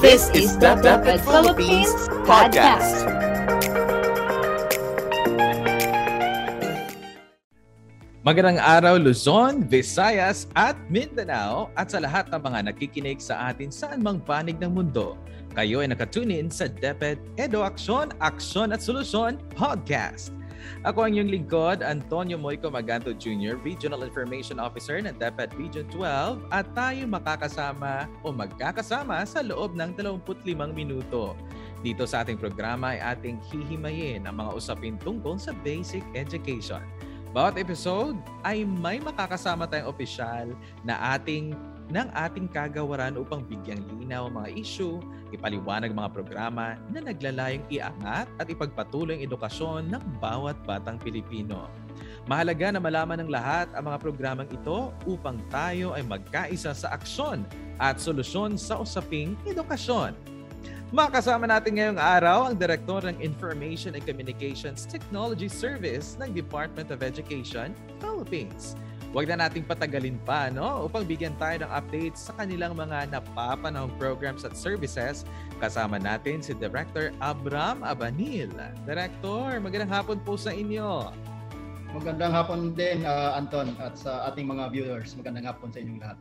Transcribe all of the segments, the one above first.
This is the DepEd Philippines podcast. Magandang araw Luzon, Visayas at Mindanao at sa lahat ng mga nakikinig sa atin saan mang panig ng mundo. Kayo ay nakatunin sa DepEd Edo Aksyon, Aksyon at Solusyon Podcast. Ako ang inyong lingkod, Antonio Moico Maganto Jr., Regional Information Officer ng DepEd Region 12 at tayo makakasama o magkakasama sa loob ng 25 minuto. Dito sa ating programa ay ating hihimayin ang mga usapin tungkol sa basic education. Bawat episode ay may makakasama tayong opisyal na ating ng ating kagawaran upang bigyang linaw ang mga issue, ipaliwanag mga programa na naglalayong iangat at ipagpatuloy ang edukasyon ng bawat batang Pilipino. Mahalaga na malaman ng lahat ang mga programang ito upang tayo ay magkaisa sa aksyon at solusyon sa usaping edukasyon. Makasama natin ngayong araw ang Direktor ng Information and Communications Technology Service ng Department of Education, Philippines. Huwag na nating patagalin pa no upang bigyan tayo ng updates sa kanilang mga napapanahong programs at services. Kasama natin si Director Abram Abanil. Director, magandang hapon po sa inyo. Magandang hapon din, uh, Anton, at sa ating mga viewers. Magandang hapon sa inyong lahat.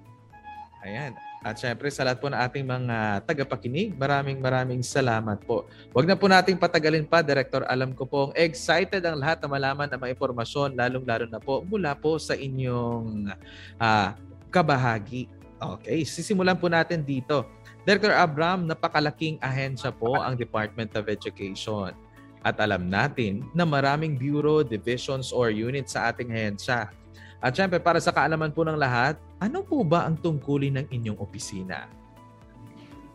Ayan. At syempre sa lahat po ng ating mga tagapakinig, maraming maraming salamat po. Huwag na po nating patagalin pa, Director. Alam ko pong excited ang lahat na malaman ang mga impormasyon, lalong-lalo na po mula po sa inyong uh, kabahagi. Okay, sisimulan po natin dito. Director Abram, napakalaking ahensya po ang Department of Education. At alam natin na maraming bureau, divisions, or units sa ating ahensya. At syempre, para sa kaalaman po ng lahat, ano po ba ang tungkulin ng inyong opisina?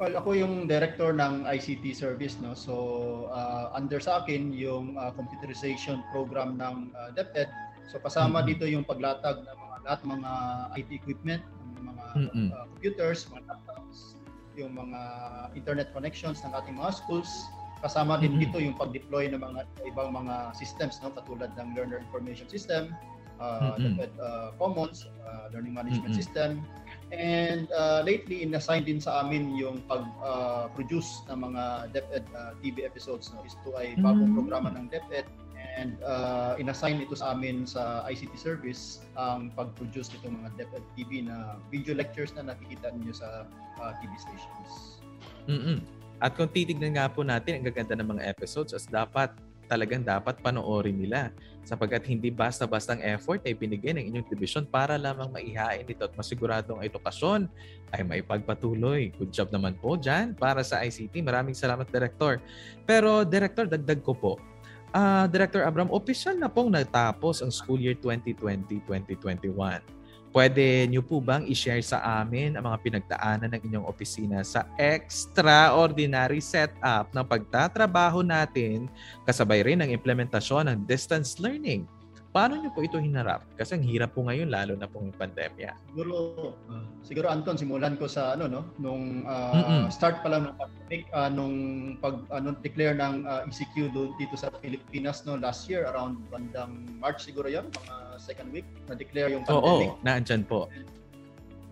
Well, ako yung director ng ICT service, no. So, uh, under sa akin yung uh, computerization program ng uh, DepEd. So, kasama mm-hmm. dito yung paglatag ng mga lahat mga IT equipment, mga mm-hmm. uh, computers, mga laptops, yung mga internet connections ng ating mga schools. Kasama din mm-hmm. dito yung pag-deploy ng mga ibang mga systems, no, katulad ng learner information system, uh, mm-hmm. uh, Commons, uh, Learning Management mm-hmm. System. And uh, lately, inassign din sa amin yung pag-produce uh, ng mga DepEd uh, TV episodes. No? Ito ay bagong mm-hmm. programa ng DepEd and uh, inassign ito sa amin sa ICT service ang pag-produce nitong mga DepEd TV na video lectures na nakikita niyo sa uh, TV stations. Mm-hmm. At kung titignan nga po natin, ang gaganda ng mga episodes as dapat talagang dapat panoorin nila sapagkat hindi basta-bastang effort ay binigay ng inyong division para lamang maihain ito at masiguradong edukasyon ay maipagpatuloy. Good job naman po dyan para sa ICT. Maraming salamat, Director. Pero, Director, dagdag ko po. Uh, Director Abram, official na pong natapos ang school year 2020-2021. Pwede niyo po bang i-share sa amin ang mga pinagdaanan ng inyong opisina sa extraordinary setup ng pagtatrabaho natin kasabay rin ng implementasyon ng distance learning? Paano niyo po ito hinarap? Kasi ang hirap po ngayon lalo na pong pandemya. Siguro uh, siguro Anton simulan ko sa ano no nung uh, start pa lang ng pandemic uh, nung pag ano declare ng uh, ECQ dito sa Pilipinas no last year around bandang March siguro 'yon mga second week na declare yung pandemic. Oo, naandyan po.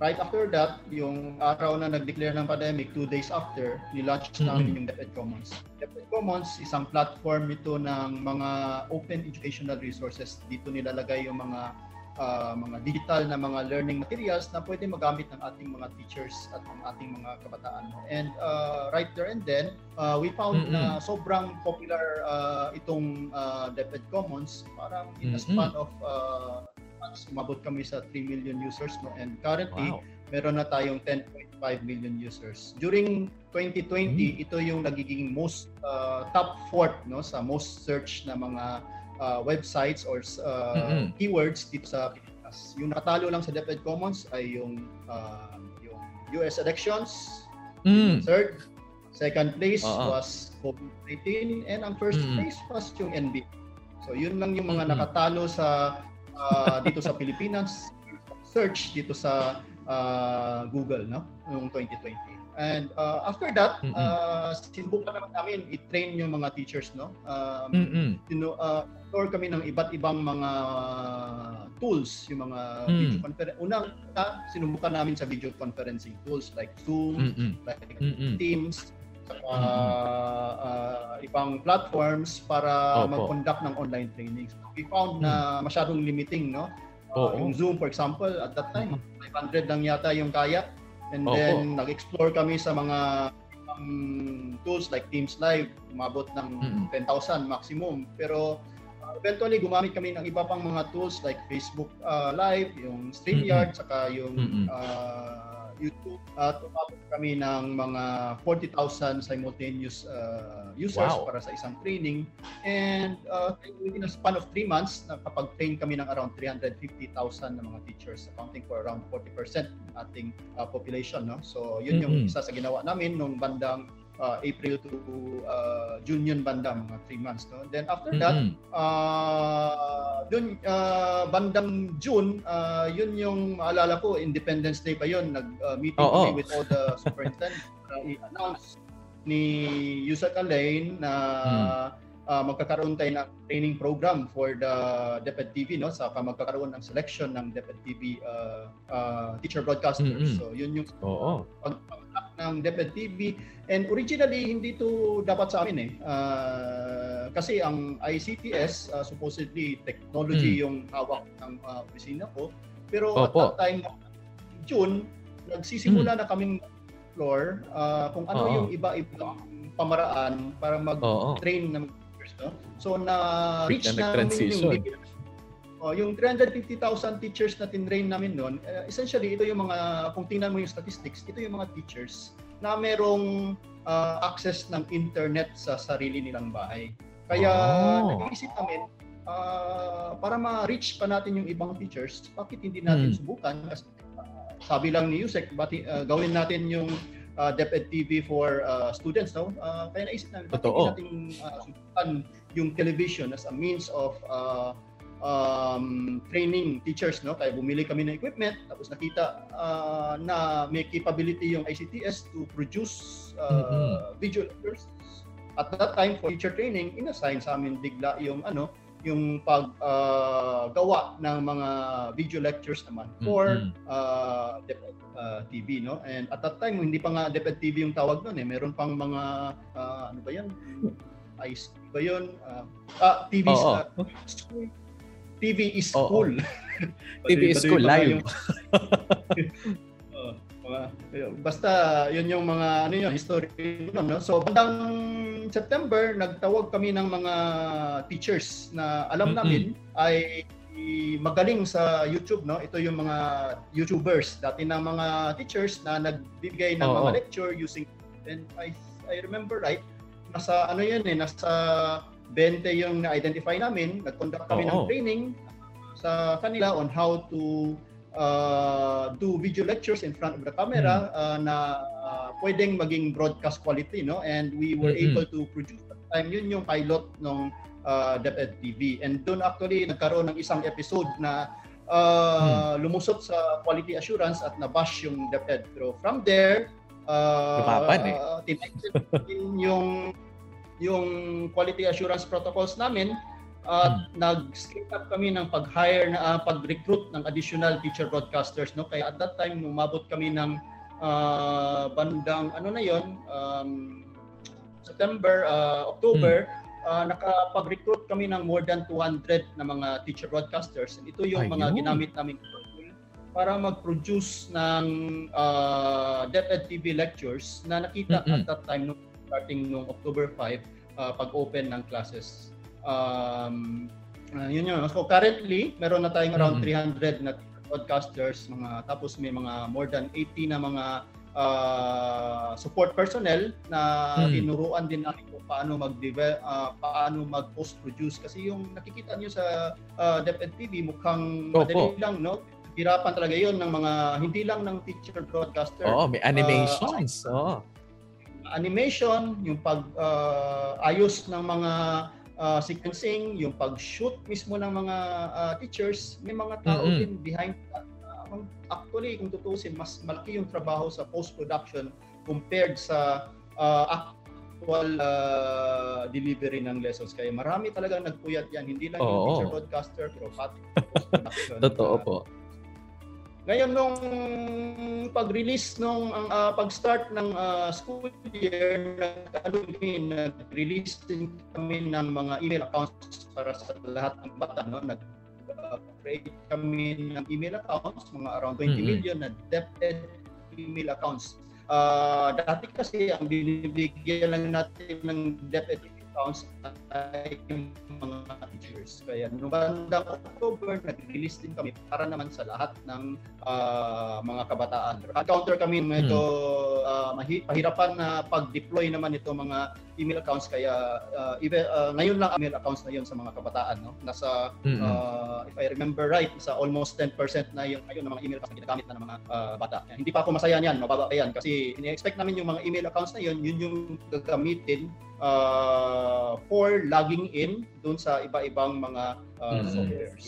Right after that, yung araw na nag-declare ng pandemic, two days after, ni-launch mm-hmm. namin yung DepEd Commons. DepEd Commons, isang platform ito ng mga open educational resources. Dito nilalagay yung mga uh, mga digital na mga learning materials na pwede magamit ng ating mga teachers at ng ating mga kabataan. And uh, right there and then, uh, we found mm-hmm. na sobrang popular uh, itong uh, DepEd Commons. Parang in mm-hmm. a span of uh, months, umabot kami sa 3 million users no and currently wow. meron na tayong 10.5 million users. During 2020, mm-hmm. ito yung nagiging most uh, top fourth no sa most search na mga uh, websites or uh, mm-hmm. keywords dito sa Pilipinas. Yung nakatalo lang sa DepEd Commons ay yung uh, yung US elections. Mm. Third, second place uh-huh. was COVID-19 and ang first mm-hmm. place was yung NBA. So yun lang yung mga mm-hmm. nakatalo sa uh, dito sa Pilipinas, search dito sa uh, Google no noong 2020. And uh, after that, Mm-mm. uh, sinubukan naman namin i-train yung mga teachers no. Um, Mm-mm. sino uh, explore kami ng iba't ibang mga tools, yung mga Mm. video conference. Unang uh, sinubukan namin sa video conferencing tools like Zoom, Mm-mm. like Mm-mm. Teams, Mm-mm. uh, ibang platforms para Opo. Mm. mag-conduct ng online trainings. We found na masyadong limiting, no? Uh, Oo. yung Zoom, for example, at that time, 500 lang yata yung kaya. And Opo. then, nag-explore kami sa mga ibang tools like Teams Live, umabot ng Mm-mm. 10,000 maximum. Pero uh, eventually, gumamit kami ng iba pang mga tools like Facebook uh, Live, yung StreamYard, saka yung Mm-mm. uh, YouTube. At umabot kami ng mga 40,000 simultaneous uh, users Wow. para sa isang training. And uh, within a span of 3 months, nakapag-train kami ng around 350,000 na mga teachers, accounting for around 40% ng ating uh, population. No? So, yun yung Mm-mm. isa sa ginawa namin nung bandang uh, April to uh, June yun banda, mga 3 months. No? Then after that, Mm-mm. uh, dun, uh, bandang June, uh, yun yung maalala ko, Independence Day pa yun, nag-meeting Oo. kami with all the superintendents para i-announce ni Yusek Alain na uh, magkakaroon tayo ng training program for the DepEd TV no saka magkakaroon ng selection ng DepEd TV uh, uh, teacher broadcasters Mm-mm. so yun yung Oo. pag-act ng DepEd TV and originally hindi to dapat sa amin eh Ah, kasi ang ICTS ah, supposedly technology yung hawak ng ah, opisina ko pero at Opo. that time June nagsisimula na kaming floor ah, kung ano Oo. yung iba-ibang pamaraan para mag-train ng no so na reach nag-transition. yung Oh, yung 350,000 teachers na tinrain namin noon, eh, essentially ito yung mga kung tingnan mo yung statistics, ito yung mga teachers na merong ah, access ng internet sa sarili nilang bahay. Kaya Oh. nag-iisip namin ah, para ma-reach pa natin yung ibang teachers, bakit hindi natin Hmm. subukan? Kasi ah, sabi lang ni Yusek, bati, ah, gawin natin yung uh, DepEd TV for ah, students, no? Ah, kaya naisip namin, bakit Totoo. natin subukan yung television as a means of ah, um, training teachers, no? Kaya bumili kami ng equipment, tapos nakita ah, na may capability yung ICTS to produce uh, video lectures. At that time, for teacher training, inassign sa amin bigla yung ano, yung paggawa ng mga video lectures naman for Mm-mm. uh, DepEd uh, TV, no? And at that time, hindi pa nga DepEd TV yung tawag nun eh. Meron pang mga, uh, ano ba yan? ICE ba yun? Uh, ah, TV, Oo. uh, school. TV is Oo. school. TV is school live. ayun. basta yun yung mga ano yun, history nun, no? So bandang September nagtawag kami ng mga teachers na alam namin ay magaling sa YouTube no ito yung mga YouTubers dati ng mga teachers na nagbibigay ng Oo. mga lecture using and I I remember right nasa ano yun eh nasa 20 yung na-identify namin nag-conduct kami ng Oo. training sa kanila on how to uh, do video lectures in front of the camera uh, na uh, pwedeng maging broadcast quality no? And we were Mm-mm. able to produce that time yun yung pilot ng uh, DepEd TV and doon actually nagkaroon ng isang episode na uh, lumusot sa quality assurance at nabash yung DepEd. Pero from there uh, Lumaban eh. uh, yung yung quality assurance protocols namin at nag-scale up kami ng pag-hire na ah, pag-recruit ng additional teacher broadcasters no kaya at that time umabot kami ng ah, bandang ano na yon um, September ah, October ah, nakapag-recruit kami ng more than 200 na mga teacher broadcasters and ito yung mga Ayun. ginamit namin para mag-produce ng uh, DepEd TV lectures na nakita Mm-mm. at that time nung starting nung October 5 uh, pag-open ng classes. Um, uh, yun yun. So currently, meron na tayong around Mm-mm. 300 na podcasters, mga tapos may mga more than 80 na mga uh, support personnel na Mm. tinuruan din namin kung paano mag-develop, uh, paano mag-post produce kasi yung nakikita niyo sa uh, DepEd TV mukhang Opo. madali lang, no? Hirapan talaga 'yon ng mga hindi lang ng teacher broadcaster Oo, may animations. Oo. animation, yung pag-ayos ng mga uh, sequencing, yung pag-shoot mismo ng mga uh, teachers, may mga tao Mm-mm. din behind that. Uh, actually kung tutusin mas malaki yung trabaho sa post-production compared sa uh, actual uh, delivery ng lessons. Kaya marami talagang nagpuyat yan. Hindi lang Oo. yung teacher broadcaster pero pati post-production. Totoo Uh, po. Ngayon nung pag-release nung ang ah, pag-start ng ah, school year, nag-ano nag-release din kami ng mga email accounts para sa lahat ng bata, no? Nag create kami ng email accounts, mga around 20 Mhm. million na DepEd email accounts. Ah, dati kasi ang binibigyan lang natin ng DepEd accounts ay mga teachers. Kaya noong bandang October, nag-release din kami para naman sa lahat ng ah, mga kabataan. Encounter kami medyo ah, mahi- pahirapan na pag-deploy naman ito mga email accounts. Kaya ah, even, ah, ngayon lang email accounts na yun sa mga kabataan no? Nasa Mm-mm. ah, if I remember right sa almost 10% na yung ayun ng mga email accounts na ginagamit na ng mga ah, bata. Hindi pa ako masaya niyan mababa pa yan. Kasi ini-expect namin yung mga email accounts na yun yun yung gagamitin ah, for logging in dun sa iba-ibang mga ah, Mm. softwares.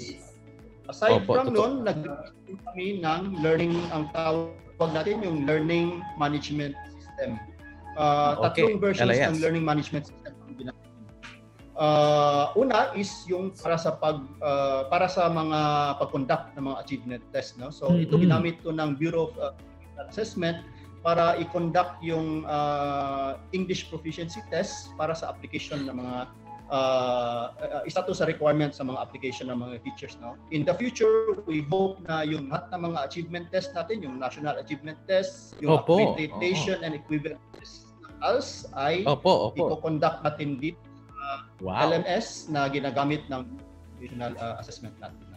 Aside Opo, from nun, nag kami ng learning, ang tawag natin yung learning management system. Uh, Okay, Tatlong versions LIS. ng learning management system ang ginamit. Uh, una is yung para sa pag uh, para sa mga pag-conduct ng mga achievement test no so ito Mm-mm. ginamit to ng Bureau of uh, Assessment para i-conduct yung uh, English proficiency test para sa application ng mga uh, uh, isa to sa requirement sa mga application ng mga teachers no in the future we hope na yung lahat ng mga achievement test natin yung national achievement test yung Opo, accreditation and equivalent test ng ALS ay Opo, opo. i-conduct natin dito Wow. LMS na ginagamit ng regional uh, assessment natin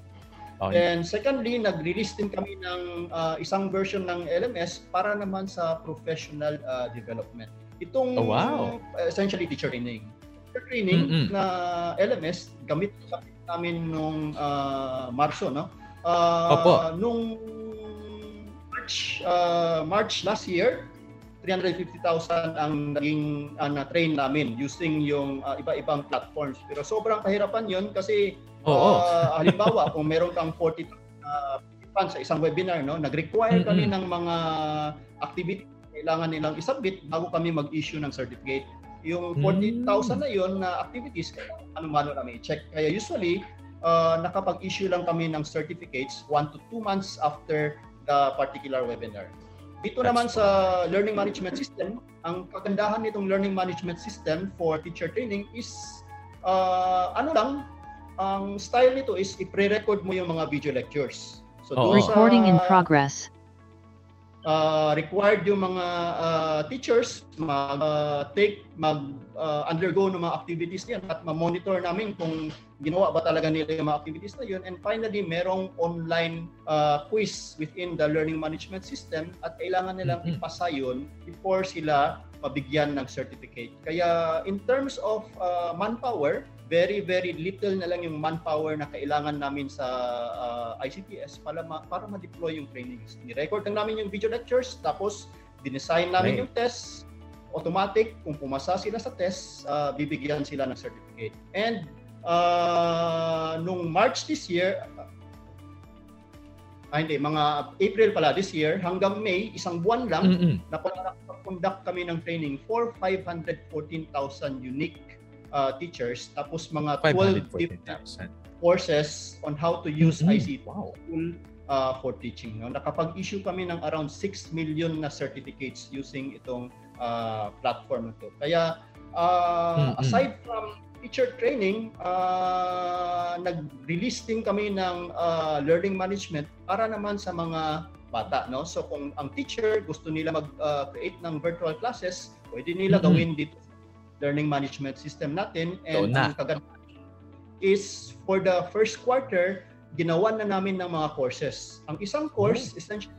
Oh, And secondly, nag-release din kami ng uh, isang version ng LMS para naman sa professional uh, development. Itong Oh, wow. uh, essentially teacher training. Training Mm-mm. na LMS gamit gamit namin nung uh, Marso, no? Uh, Opo. Nung March uh, March last year, 350,000 ang naging uh, na-train namin using yung uh, iba-ibang platforms. Pero sobrang kahirapan yon kasi Oo. Ah, halimbawa, kung meron kang 40 uh, participants sa isang webinar, no, nag-require kami ng mga activity kailangan nilang isubmit bago kami mag-issue ng certificate. Yung 40,000 na yon na activities, ano-mano namin i-check. Kaya usually, uh, nakapag-issue lang kami ng certificates 1 to 2 months after the particular webinar. Dito That's naman sa learning management system, ang kagandahan nitong learning management system for teacher training is uh, ano lang, ang style nito is i-pre-record mo yung mga video lectures. So Oo. doon sa Recording in progress. Uh, required yung mga uh, teachers mag uh, take mag uh, undergo ng mga activities niyan at ma-monitor namin kung ginawa ba talaga nila yung mga activities na yun and finally merong online uh, quiz within the learning management system at kailangan nilang Mhm. ipasa yun before sila mabigyan ng certificate. Kaya in terms of uh, manpower, very very little na lang yung manpower na kailangan namin sa uh, ICTS para ma- para ma-deploy yung trainings. Ni-record lang namin yung video lectures tapos dinesign namin Okay. yung test automatic kung pumasa sila sa test uh, bibigyan sila ng certificate. And uh, nung March this year ah, hindi, mga April pala this year hanggang May, isang buwan lang, Mm-mm. na conduct kami ng training for 514,000 unique uh, teachers tapos mga 12 different 514,000. courses on how to use Mhm. ICT tool uh, for teaching. No? Nakapag-issue kami ng around 6 million na certificates using itong uh, platform na to. Kaya uh, Mhm. aside from teacher training, uh, nag-release din kami ng uh, learning management para naman sa mga bata. No? So kung ang teacher gusto nila mag-create ng virtual classes, pwede nila Mhm. gawin dito learning management system natin. And na. ang kagandahan is for the first quarter, ginawa na namin ng mga courses. Ang isang course, essentially,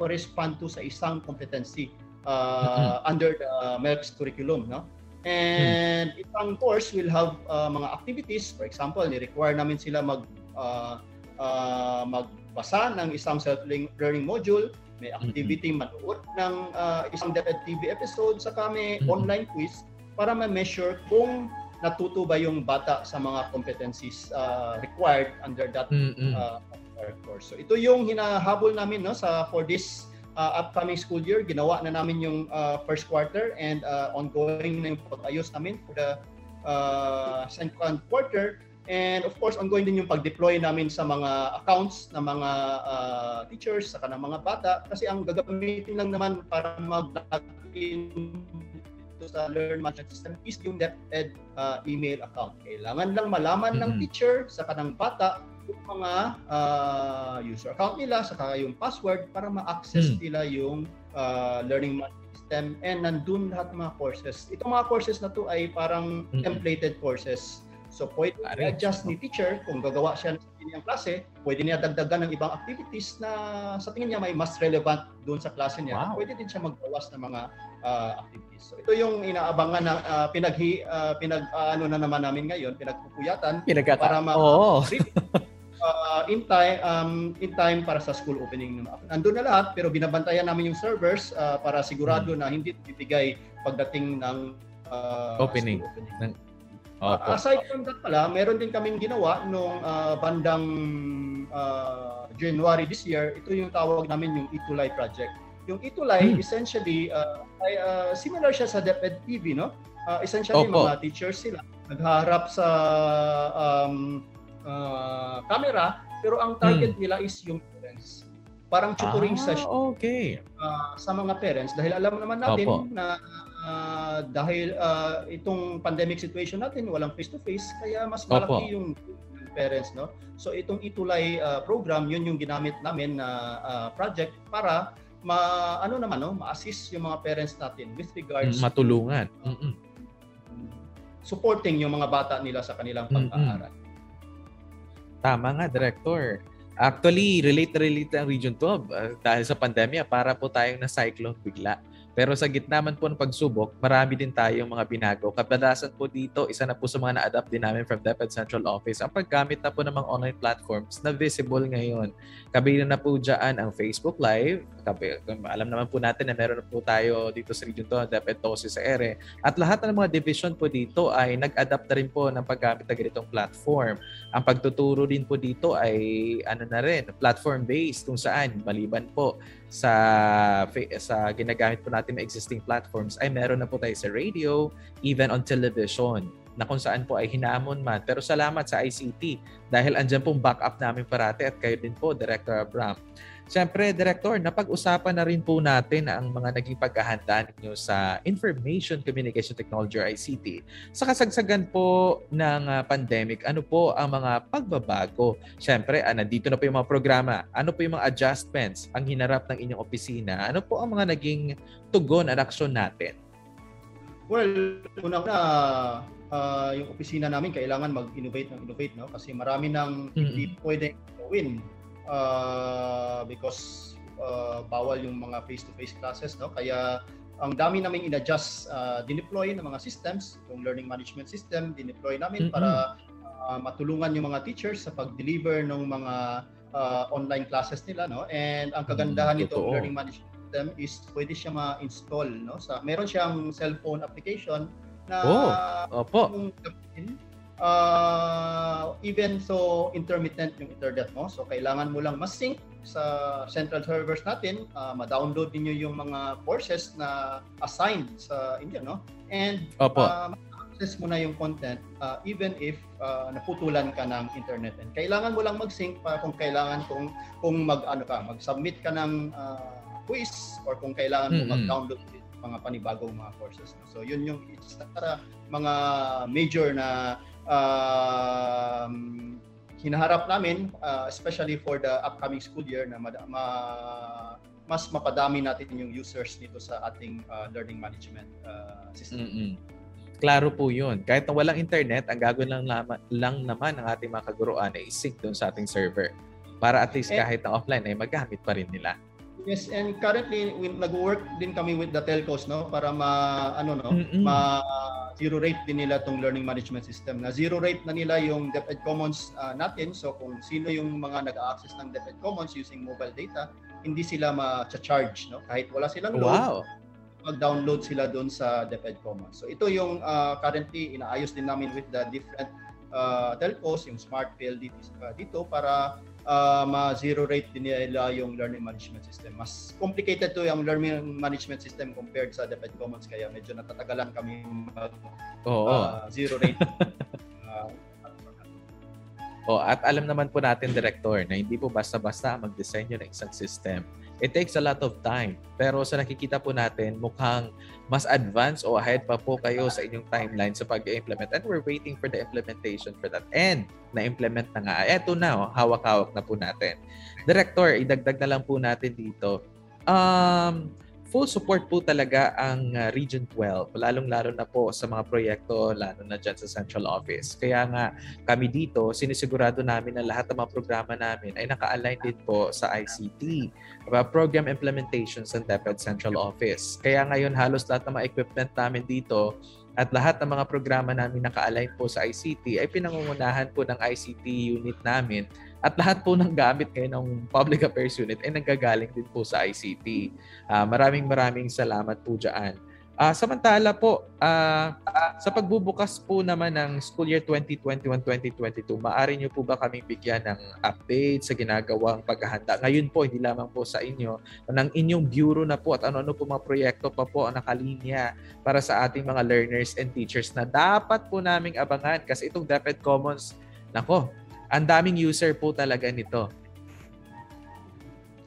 correspond to sa isang competency uh, under the MELCS curriculum. No? And isang course will have uh, mga activities. For example, ni-require namin sila mag uh, uh, magbasa ng isang self-learning module, may activity manood ng uh, isang DepEd TV episode sa kami Mhm. online quiz para ma-measure kung natuto ba yung bata sa mga competencies uh, required under that Mm-mm. uh, course. So ito yung hinahabol namin no sa for this uh, upcoming school year. Ginawa na namin yung uh, first quarter and uh, ongoing na yung pag-ayos namin for the uh, second quarter. And of course, ongoing din yung pag-deploy namin sa mga accounts ng mga uh, teachers, saka ng mga bata. Kasi ang gagamitin lang naman para mag-login sa Learn Management System is yung DepEd uh, email account. Kailangan lang malaman mm-hmm. ng teacher, saka ng bata, yung mga uh, user account nila, saka yung password para ma-access mm. nila yung uh, learning management system and nandun lahat ng mga courses. Itong mga courses na to ay parang mm-hmm. templated courses So pwede i-adjust ni teacher kung gagawa siya ng kanyang klase, pwede niya dagdagan ng ibang activities na sa tingin niya may mas relevant doon sa klase niya. Wow. Pwede din siya magbawas ng mga uh, activities. So ito yung inaabangan na uh, pinaghi uh, pinag uh, ano na naman namin ngayon, pinagpupuyatan Pinagkata. para ma oh. uh, in time um, in time para sa school opening. Nandun na lahat pero binabantayan namin yung servers uh, para sigurado hmm. na hindi bibigay pagdating ng uh, opening. opening. Ng Opo. Aside from that pala, meron din kaming ginawa nung uh, bandang uh, January this year. Ito yung tawag namin yung Itulay project. Yung Itulay, hmm. essentially, uh, ay, uh, similar siya sa DepEd TV, no? Uh, essentially, Opo. mga teachers sila. Naghaharap sa um, uh, camera, pero ang target hmm. nila is yung parents. Parang tutoring ah, session. okay. Uh, sa mga parents. Dahil alam naman natin Opo. na uh, dahil uh, itong pandemic situation natin, walang face-to-face, kaya mas malaki Opo. yung parents. no So itong Itulay uh, program, yun yung ginamit namin na uh, project para ma ano naman no ma-assist yung mga parents natin with regards matulungan to, uh, supporting yung mga bata nila sa kanilang pag-aaral. Tama nga, Director. Actually, relate relate ang Region 12 uh, dahil sa pandemya para po tayong na cyclone bigla. Pero sa gitna man po ng pagsubok, marami din tayong mga binago. Kadalasan po dito, isa na po sa mga na-adapt din namin from DepEd Central Office ang paggamit na po ng mga online platforms na visible ngayon. Kabila na po dyan ang Facebook Live. Alam naman po natin na meron po tayo dito sa region to, DepEd Tosi sa ere. At lahat ng mga division po dito ay nag-adapt na rin po ng paggamit ng ganitong platform. Ang pagtuturo din po dito ay ano na rin, platform-based kung saan maliban po sa sa ginagamit po natin na existing platforms ay meron na po tayo sa radio, even on television na kung saan po ay hinamon man. Pero salamat sa ICT dahil andyan pong backup namin parati at kayo din po, Director Abram. Siyempre, Director, napag-usapan na rin po natin ang mga naging paghahanda ninyo sa Information Communication Technology or ICT. Sa kasagsagan po ng uh, pandemic, ano po ang mga pagbabago? Siyempre, uh, nandito na po yung mga programa. Ano po yung mga adjustments ang hinarap ng inyong opisina? Ano po ang mga naging tugon at aksyon natin? Well, una-una, uh, yung opisina namin kailangan mag-innovate ng innovate no kasi marami nang mm-hmm. hindi pwedeng gawin uh, because uh, bawal yung mga face-to-face classes no kaya ang dami naming in-adjust uh, dineploy ng mga systems yung learning management system dineploy namin mm-hmm. para uh, matulungan yung mga teachers sa pag-deliver ng mga uh, online classes nila no and ang kagandahan mm, nitong learning management system is pwede siya ma-install no sa meron siyang cellphone application na oh, opo. gamitin uh, even so intermittent yung internet mo. So kailangan mo lang mas-sync sa central servers natin, uh, ma-download niyo yung mga courses na assigned sa inyo, no? And Opo. Uh, access mo na yung content uh, even if uh, naputulan ka ng internet. And kailangan mo lang mag-sync para kung kailangan kung kung mag ano ka, mag-submit ka ng uh, quiz or kung kailangan mo mm-hmm. mag-download mga panibagong mga courses. So yun yung isa mga major na um, hinaharap namin, uh, especially for the upcoming school year na ma- ma- mas mapadami natin yung users dito sa ating uh, learning management uh, system. Mm-hmm. Klaro po yun. Kahit na walang internet, ang gagawin lang, lang naman ng ating mga kaguruan ay sync doon sa ating server. Para at least kahit na offline ay magamit pa rin nila. Yes, and currently we, nag-work din kami with the telcos no para ma ano no, Mm-mm. ma zero rate din nila tong learning management system. Na zero rate na nila yung DepEd Commons uh, natin. So kung sino yung mga nag-access ng DepEd Commons using mobile data, hindi sila ma-charge no kahit wala silang load. Wow. Mag-download sila doon sa DepEd Commons. So ito yung uh, currently inaayos din namin with the different uh, telcos, yung smart PLD dito, dito para uh, ma-zero rate din nila yung learning management system. Mas complicated to yung learning management system compared sa DepEd Commons kaya medyo natatagalan kami mag Oo. uh, zero rate. uh, Oh, at alam naman po natin, Director, na hindi po basta-basta mag-design ng isang system. It takes a lot of time. Pero sa nakikita po natin, mukhang mas advanced o ahead pa po kayo sa inyong timeline sa pag-implement. And we're waiting for the implementation for that. And na-implement na nga. Eto na, oh, hawak-hawak na po natin. Director, idagdag na lang po natin dito. Um, full support po talaga ang uh, Region 12, lalong-lalo na po sa mga proyekto, lalo na dyan sa Central Office. Kaya nga kami dito, sinisigurado namin na lahat ng mga programa namin ay naka-align din po sa ICT, Program Implementation sa DepEd Central Office. Kaya ngayon halos lahat ng mga equipment namin dito at lahat ng mga programa namin naka-align po sa ICT ay pinangungunahan po ng ICT unit namin at lahat po ng gamit ngayon ng Public Affairs Unit ay nanggagaling din po sa ICT. Uh, ah, maraming maraming salamat po dyan. Uh, samantala po, uh, sa pagbubukas po naman ng school year 2021-2022, maaari niyo po ba kaming bigyan ng update sa ginagawang paghahanda? Ngayon po, hindi lamang po sa inyo, ng inyong bureau na po at ano-ano po mga proyekto pa po ang nakalinya para sa ating mga learners and teachers na dapat po naming abangan kasi itong DepEd Commons, nako, ang daming user po talaga nito.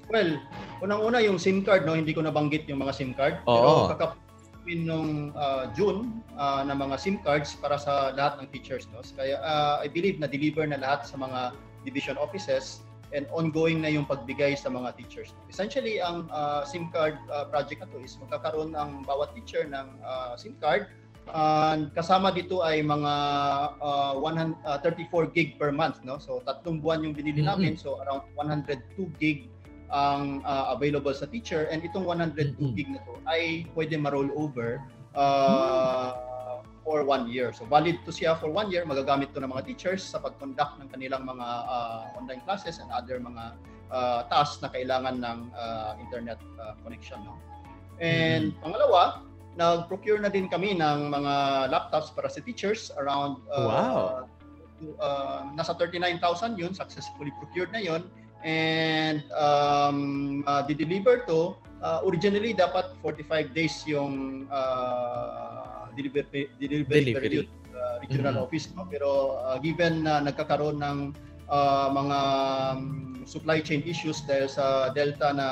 Well, unang-una yung SIM card, no, hindi ko nabanggit yung mga SIM card. Oo. Pero kakapin nung uh, June uh, ng mga SIM cards para sa lahat ng teachers. No? Kaya uh, I believe na deliver na lahat sa mga division offices and ongoing na yung pagbigay sa mga teachers. Essentially, ang uh, SIM card uh, project na to is magkakaroon ng bawat teacher ng uh, SIM card Uh, kasama dito ay mga uh, 100, uh, 34 gig per month no so tatlong buwan yung binili namin mm-hmm. so around 102 gig ang uh, available sa teacher and itong 102 mm-hmm. gig na to ay pwede ma-roll over uh, mm-hmm. for one year so valid to siya for one year magagamit to ng mga teachers sa pag-conduct ng kanilang mga uh, online classes and other mga uh, tasks na kailangan ng uh, internet uh, connection no and mm-hmm. pangalawa nag-procure na din kami ng mga laptops para sa teachers around uh, wow. uh, nasa 39,000 yun successfully procured na yun and um, uh, di-deliver to uh, originally dapat 45 days yung uh, delivery delivery, delivery. Uh, regional mm-hmm. office no pero uh, given na nagkakaroon ng uh, mga um, supply chain issues dahil sa Delta na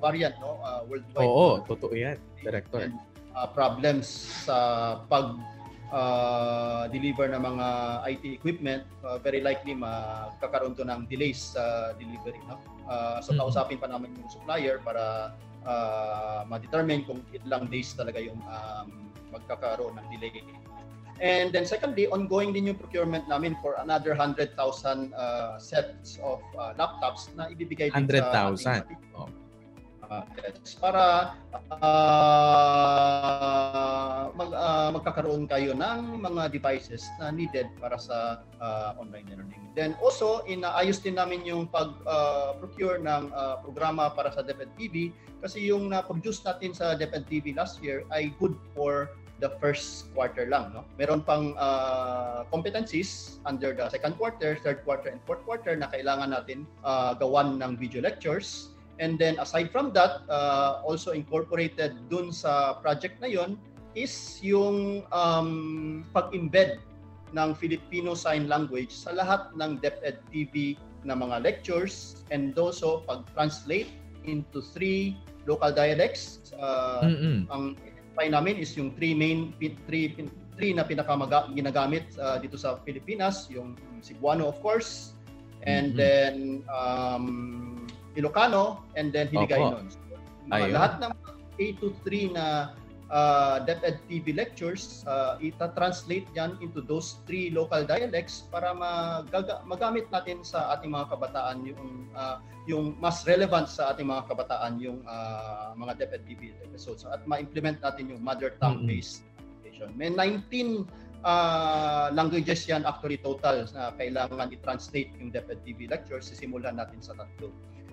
variant no uh, worldwide. Oo, totoo 'yan, director. And, uh, problems sa pag uh, deliver ng mga IT equipment, uh, very likely magkakaroon to ng delays sa delivery. No? Uh, so mm-hmm. kausapin pa namin yung supplier para uh, ma-determine kung ilang days talaga yung um, magkakaroon ng delay. And then secondly, ongoing din yung procurement namin for another 100,000 uh, sets of uh, laptops na ibibigay din 100,000. sa 100,000. Oh markets para uh, mag, uh, magkakaroon kayo ng mga devices na needed para sa uh, online learning. Then also, inaayos din namin yung pag-procure uh, ng uh, programa para sa DepEd TV kasi yung na-produce natin sa DepEd TV last year ay good for the first quarter lang. No? Meron pang uh, competencies under the second quarter, third quarter, and fourth quarter na kailangan natin uh, gawan ng video lectures And then aside from that, uh, also incorporated dun sa project na yon is yung um, pag-embed ng Filipino Sign Language sa lahat ng DepEd TV na mga lectures and also pag-translate into three local dialects. Uh, mm-hmm. Ang identify namin is yung three main, three, three na pinaka ginagamit uh, dito sa Pilipinas, yung Cebuano of course, and mm-hmm. then um, Ilocano, and then Hiligaynon. So, mga lahat ng A to 3 na uh, DepEd TV lectures, uh, ita-translate yan into those three local dialects para magaga- magamit natin sa ating mga kabataan yung uh, yung mas relevant sa ating mga kabataan yung uh, mga DepEd TV episodes at ma-implement natin yung mother tongue based mm-hmm. May 19 uh, languages yan actually total na kailangan i-translate yung DepEd TV lectures. Sisimulan natin sa tatlo.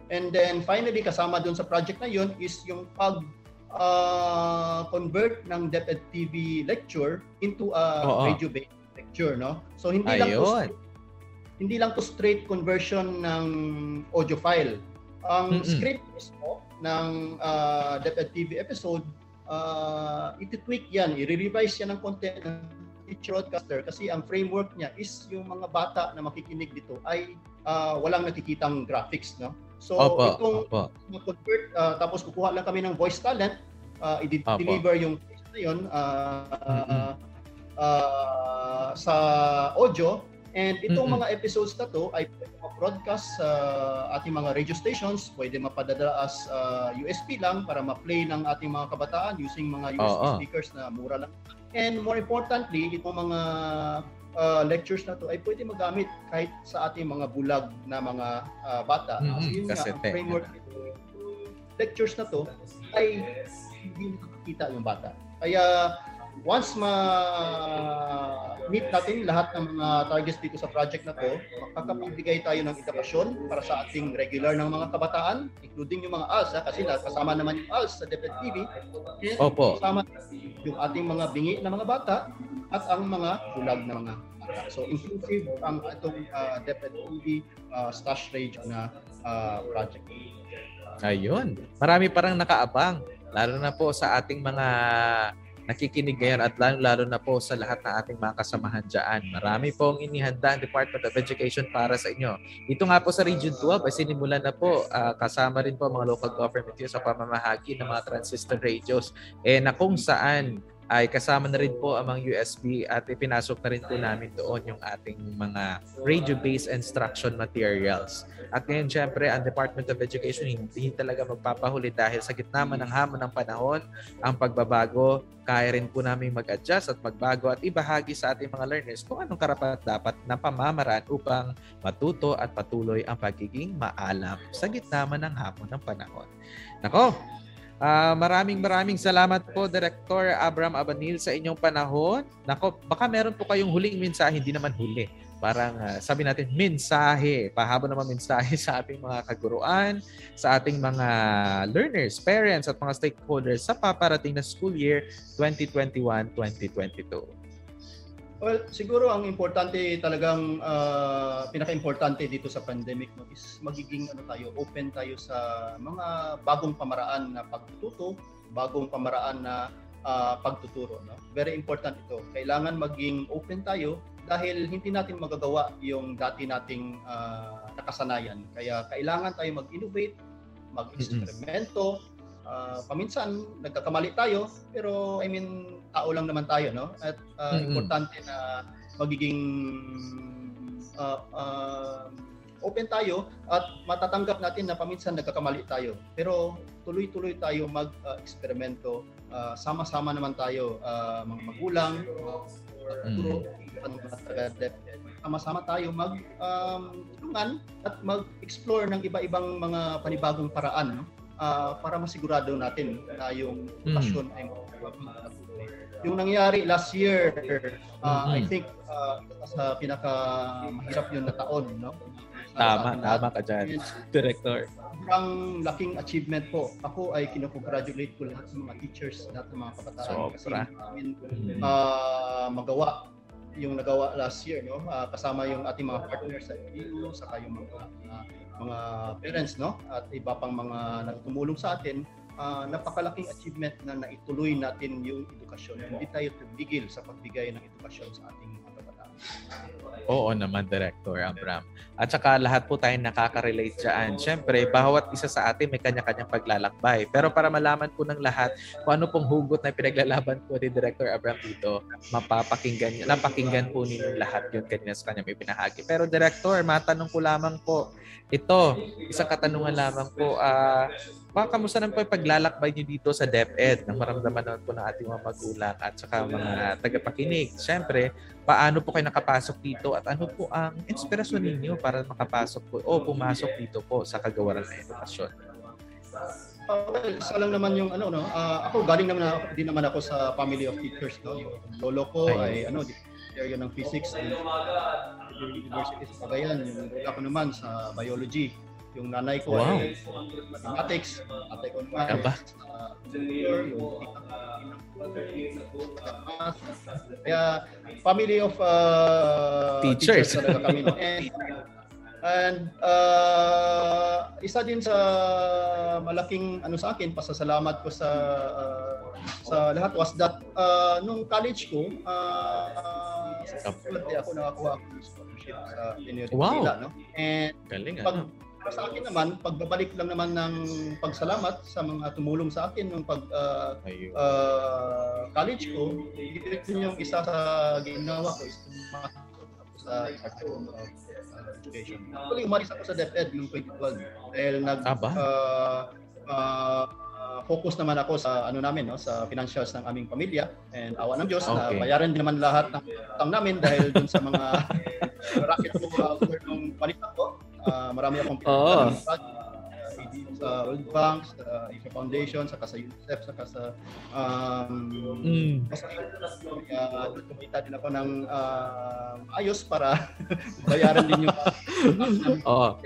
And then finally, kasama dun sa project na yun is yung pag uh, convert ng DepEd TV lecture into a radio-based lecture, no? So hindi Ayun. lang po hindi lang to straight conversion ng audio file. Ang Mm-mm. script mismo ng uh, DepEd TV episode, uh, iti-tweak yan, i-revise yan ng content ng teacher broadcaster kasi ang framework niya is yung mga bata na makikinig dito ay uh, walang nakikitang graphics, no? So, Opo, itong opo. convert uh, tapos kukuha lang kami ng voice talent uh, i-deliver yung text na yun uh, uh, uh, sa audio and itong Mm-mm. mga episodes na to ay pwede ma-broadcast sa ating mga radio stations pwede mapadala as uh, USB lang para ma-play ng ating mga kabataan using mga USB Oo. speakers na mura lang and more importantly itong mga uh, lectures na to ay pwede magamit kahit sa ating mga bulag na mga uh, bata. Mhm, Kasi yun nga, kasete. ang framework nito, yung lectures na to ay hindi nakikita yung bata. Kaya once ma-meet natin lahat ng mga targets dito sa project na to, makakapagbigay tayo ng edukasyon para sa ating regular ng mga kabataan, including yung mga ALS, ha, kasi kasama naman yung ALS sa DepEd TV. Opo. Kasama yung ating mga bingi na mga bata at ang mga bulag na mga bata. So inclusive ang itong uh, DepEd TV uh, Stash Radio na uh, project. Ayun. Marami parang nakaabang. Lalo na po sa ating mga nakikinig ngayon at lalo-lalo na po sa lahat ng ating mga kasamahan dyan. Marami pong inihanda ang Department of Education para sa inyo. Dito nga po sa Region 12 ay sinimulan na po ah, kasama rin po mga local government yun sa pamamahagi ng mga transistor radios eh na kung saan ay kasama na rin po ang mga USB at ipinasok na rin po namin doon yung ating mga radio-based instruction materials. At ngayon, syempre, ang Department of Education hindi talaga magpapahuli dahil sa gitna man ng hamon ng panahon, ang pagbabago, kaya rin po namin mag-adjust at magbago at ibahagi sa ating mga learners kung anong karapat dapat na pamamaraan upang matuto at patuloy ang pagiging maalam sa gitna man ng hamon ng panahon. Nako, ah, maraming maraming salamat po Director Abram Abanil sa inyong panahon. Nako, baka meron po kayong huling mensahe, hindi naman huli parang ah, sabi natin mensahe, pahaba naman mensahe sa ating mga kaguruan, sa ating mga learners, parents at mga stakeholders sa paparating na school year 2021-2022. Well, siguro ang importante talagang uh, pinaka-importante dito sa pandemic no, is magiging ano tayo, open tayo sa mga bagong pamaraan na pagtututo, bagong pamaraan na uh, pagtuturo. No? Very important ito. Kailangan maging open tayo dahil hindi natin magagawa yung dati nating uh, nakasanayan. Kaya kailangan tayo mag-innovate, mag-eksperimento. Uh, paminsan nagkakamali tayo, pero I mean tao lang naman tayo, no? At uh, Mm-mm. importante na magiging uh, uh, open tayo at matatanggap natin na paminsan nagkakamali tayo. Pero tuloy-tuloy tayo mag-eksperimento. Uh, sama-sama naman tayo, uh, mga magulang, mga guro, taga-DepEd. sama-sama tayo mag um, tulungan at mag-explore ng iba-ibang mga panibagong paraan no? Ah, para masigurado natin na yung edukasyon ay mapapatuloy. Yung nangyari last year, ah, I Mhm. think uh, sa pinaka mahirap yun na taon, no? Sa Tama, ating tama ka dyan, Director. Sobrang laking achievement po. Ako ay kinukongratulate ko lahat sa mga teachers, lahat ng mga kabataan. Kasi Sobra. namin Mhm. ah, magawa yung nagawa last year no Ah, kasama yung ating mga partners sa LGU saka yung mga ah, mga parents no at iba pang mga nagtumulong sa atin ah, napakalaking achievement na naituloy natin yung edukasyon hindi tayo tumigil sa pagbigay ng edukasyon sa ating mga kabataan Oo naman, Director Abram. At saka lahat po tayo nakaka-relate dyan. Siyempre, bawat isa sa atin may kanya-kanyang paglalakbay. Pero para malaman po ng lahat kung ano pong hugot na pinaglalaban po ni Director Abram dito, mapapakinggan, napakinggan po ninyo lahat yun kanina sa kanya may pinahagi. Pero Director, matanong ko lamang po, ito, isang katanungan lamang po, ah, pa, kamusta naman po yung paglalakbay niyo dito sa DepEd nang maramdaman naman po ng ating mga magulang at saka mga tagapakinig? Siyempre, paano po kayo nakapasok dito at ano po ang inspirasyon ninyo para makapasok po o pumasok dito po sa kagawaran ng edukasyon? Well, isa lang naman yung ano no ah, ako galing naman ako, din naman ako sa family of teachers no yung lolo ko Ayun. ay ano area ng physics ng University sa Cagayan yung lola ko naman sa biology yung nanay ko Wow. ay mathematics tatay ko naman Aba. math. kaya family of uh, Teachers. talaga kami. And, and uh, isa din sa malaking ano sa akin, pasasalamat ko sa uh, sa lahat was that uh, nung college ko, uh, faculty ako nakakuha ako ng scholarship sa University Wow. Manila, no? And Galing pag ano. Sa akin naman, pagbabalik lang naman ng pagsalamat sa mga tumulong sa akin nung pag uh, uh, college ko, yun yung isa sa ginawa ko is ako sa uh, Education. Actually, umalis ako sa DepEd noong 2012 dahil nag uh, uh, focus naman ako sa ano namin no sa financials ng aming pamilya and awa ng Diyos na Okay. bayaran din naman lahat ng utang namin dahil dun sa mga racket ko uh, nung panita ko uh, marami akong pinagdaanan project, uh, sa World Bank, sa Asia Foundation, saka sa UNICEF, saka sa um, Mm. Kaya uh, kumita din ako ng uh, ayos para bayaran din yung Oo.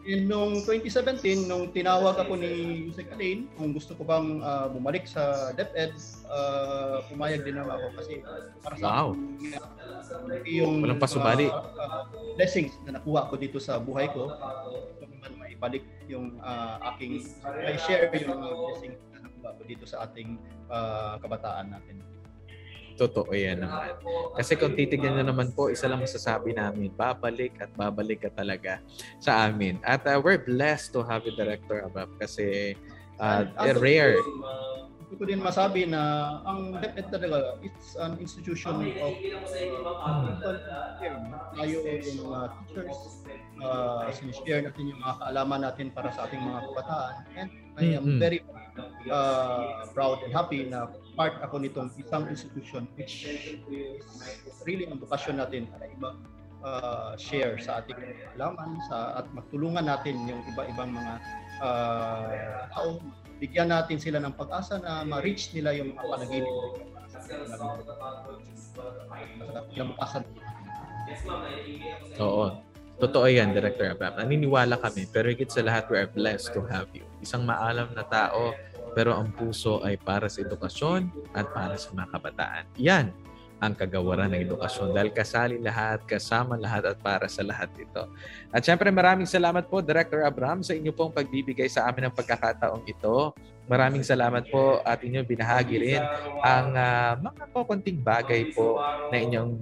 And nung 2017, nung tinawag ako ni Yusek Alain, kung gusto ko bang ah, bumalik sa DepEd, uh, pumayag din naman ako kasi para sa Wow. akin, yung Walang pasubali. ah, ah, blessings na nakuha ko dito sa buhay ko, gusto ko naman maibalik yung ah, aking, may share yung mga blessings na nakuha ko dito sa ating ah, kabataan natin. Totoo yan naman. Kasi kung titignan nyo naman po, isa lang masasabi namin, babalik at babalik ka talaga sa amin. At uh, we're blessed to have you, Director Abab, kasi uh, rare. Gusto ko din masabi na ang DepEd talaga, it's an institution of uh, people here. Tayo yung mga teachers, uh, sinishare natin yung mga kaalaman natin para sa ating mga kabataan. And I am Mm-mm. very uh, proud and happy na part ako nitong isang institution which is really ang bukasyon natin para iba uh, share sa ating kaalaman sa at magtulungan natin yung iba-ibang mga uh, tao bigyan natin sila ng pag-asa na ma-reach nila yung mga panaginip nila. Kinabukasan. Oo. Totoo yan, Director Abab. Naniniwala kami, pero higit sa lahat, we are blessed to have you. Isang maalam na tao, pero ang puso ay para sa edukasyon at para sa mga kabataan. Yan ang kagawaran ng edukasyon dahil kasali lahat, kasama lahat at para sa lahat ito. At syempre maraming salamat po Director Abram sa inyo pong pagbibigay sa amin ng pagkakataong ito. Maraming salamat po at inyo binahagi rin ang ah, mga kukunting bagay po na inyong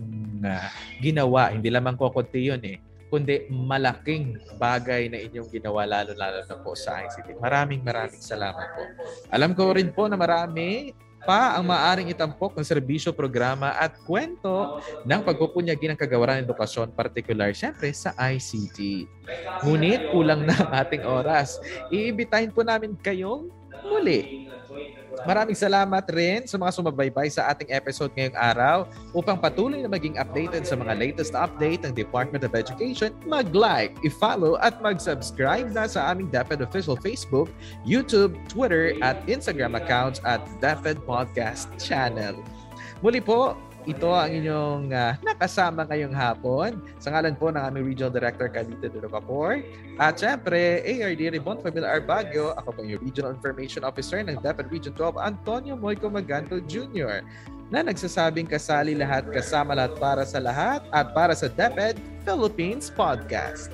ah, ginawa. Hindi lamang kukunti yun eh kundi malaking bagay na inyong ginawa lalo-lalo na po sa ICT. Maraming maraming salamat po. Alam ko rin po na marami pa ang maaring itampok ng serbisyo, programa at kwento ng pagpupunyagi ng kagawaran ng edukasyon, particular siyempre sa ICT. Ngunit kulang na ang ating oras. Iimbitahin po namin kayong muli. Maraming salamat rin sa mga sumabaybay sa ating episode ngayong araw upang patuloy na maging updated sa mga latest update ng Department of Education, mag-like, i-follow at mag-subscribe na sa aming DepEd official Facebook, YouTube, Twitter at Instagram accounts at DepEd Podcast Channel. Muli po, ito ang inyong ah, nakasama ngayong hapon. Sa ngalan po ng aming Regional Director Calito de Vapor. At syempre, ARD Rebon Familia Arbagio. Ako po yung Regional Information Officer ng DepEd Region 12, Antonio Moico Maganto Jr. na nagsasabing kasali lahat, kasama lahat para sa lahat at para sa DepEd Philippines Podcast.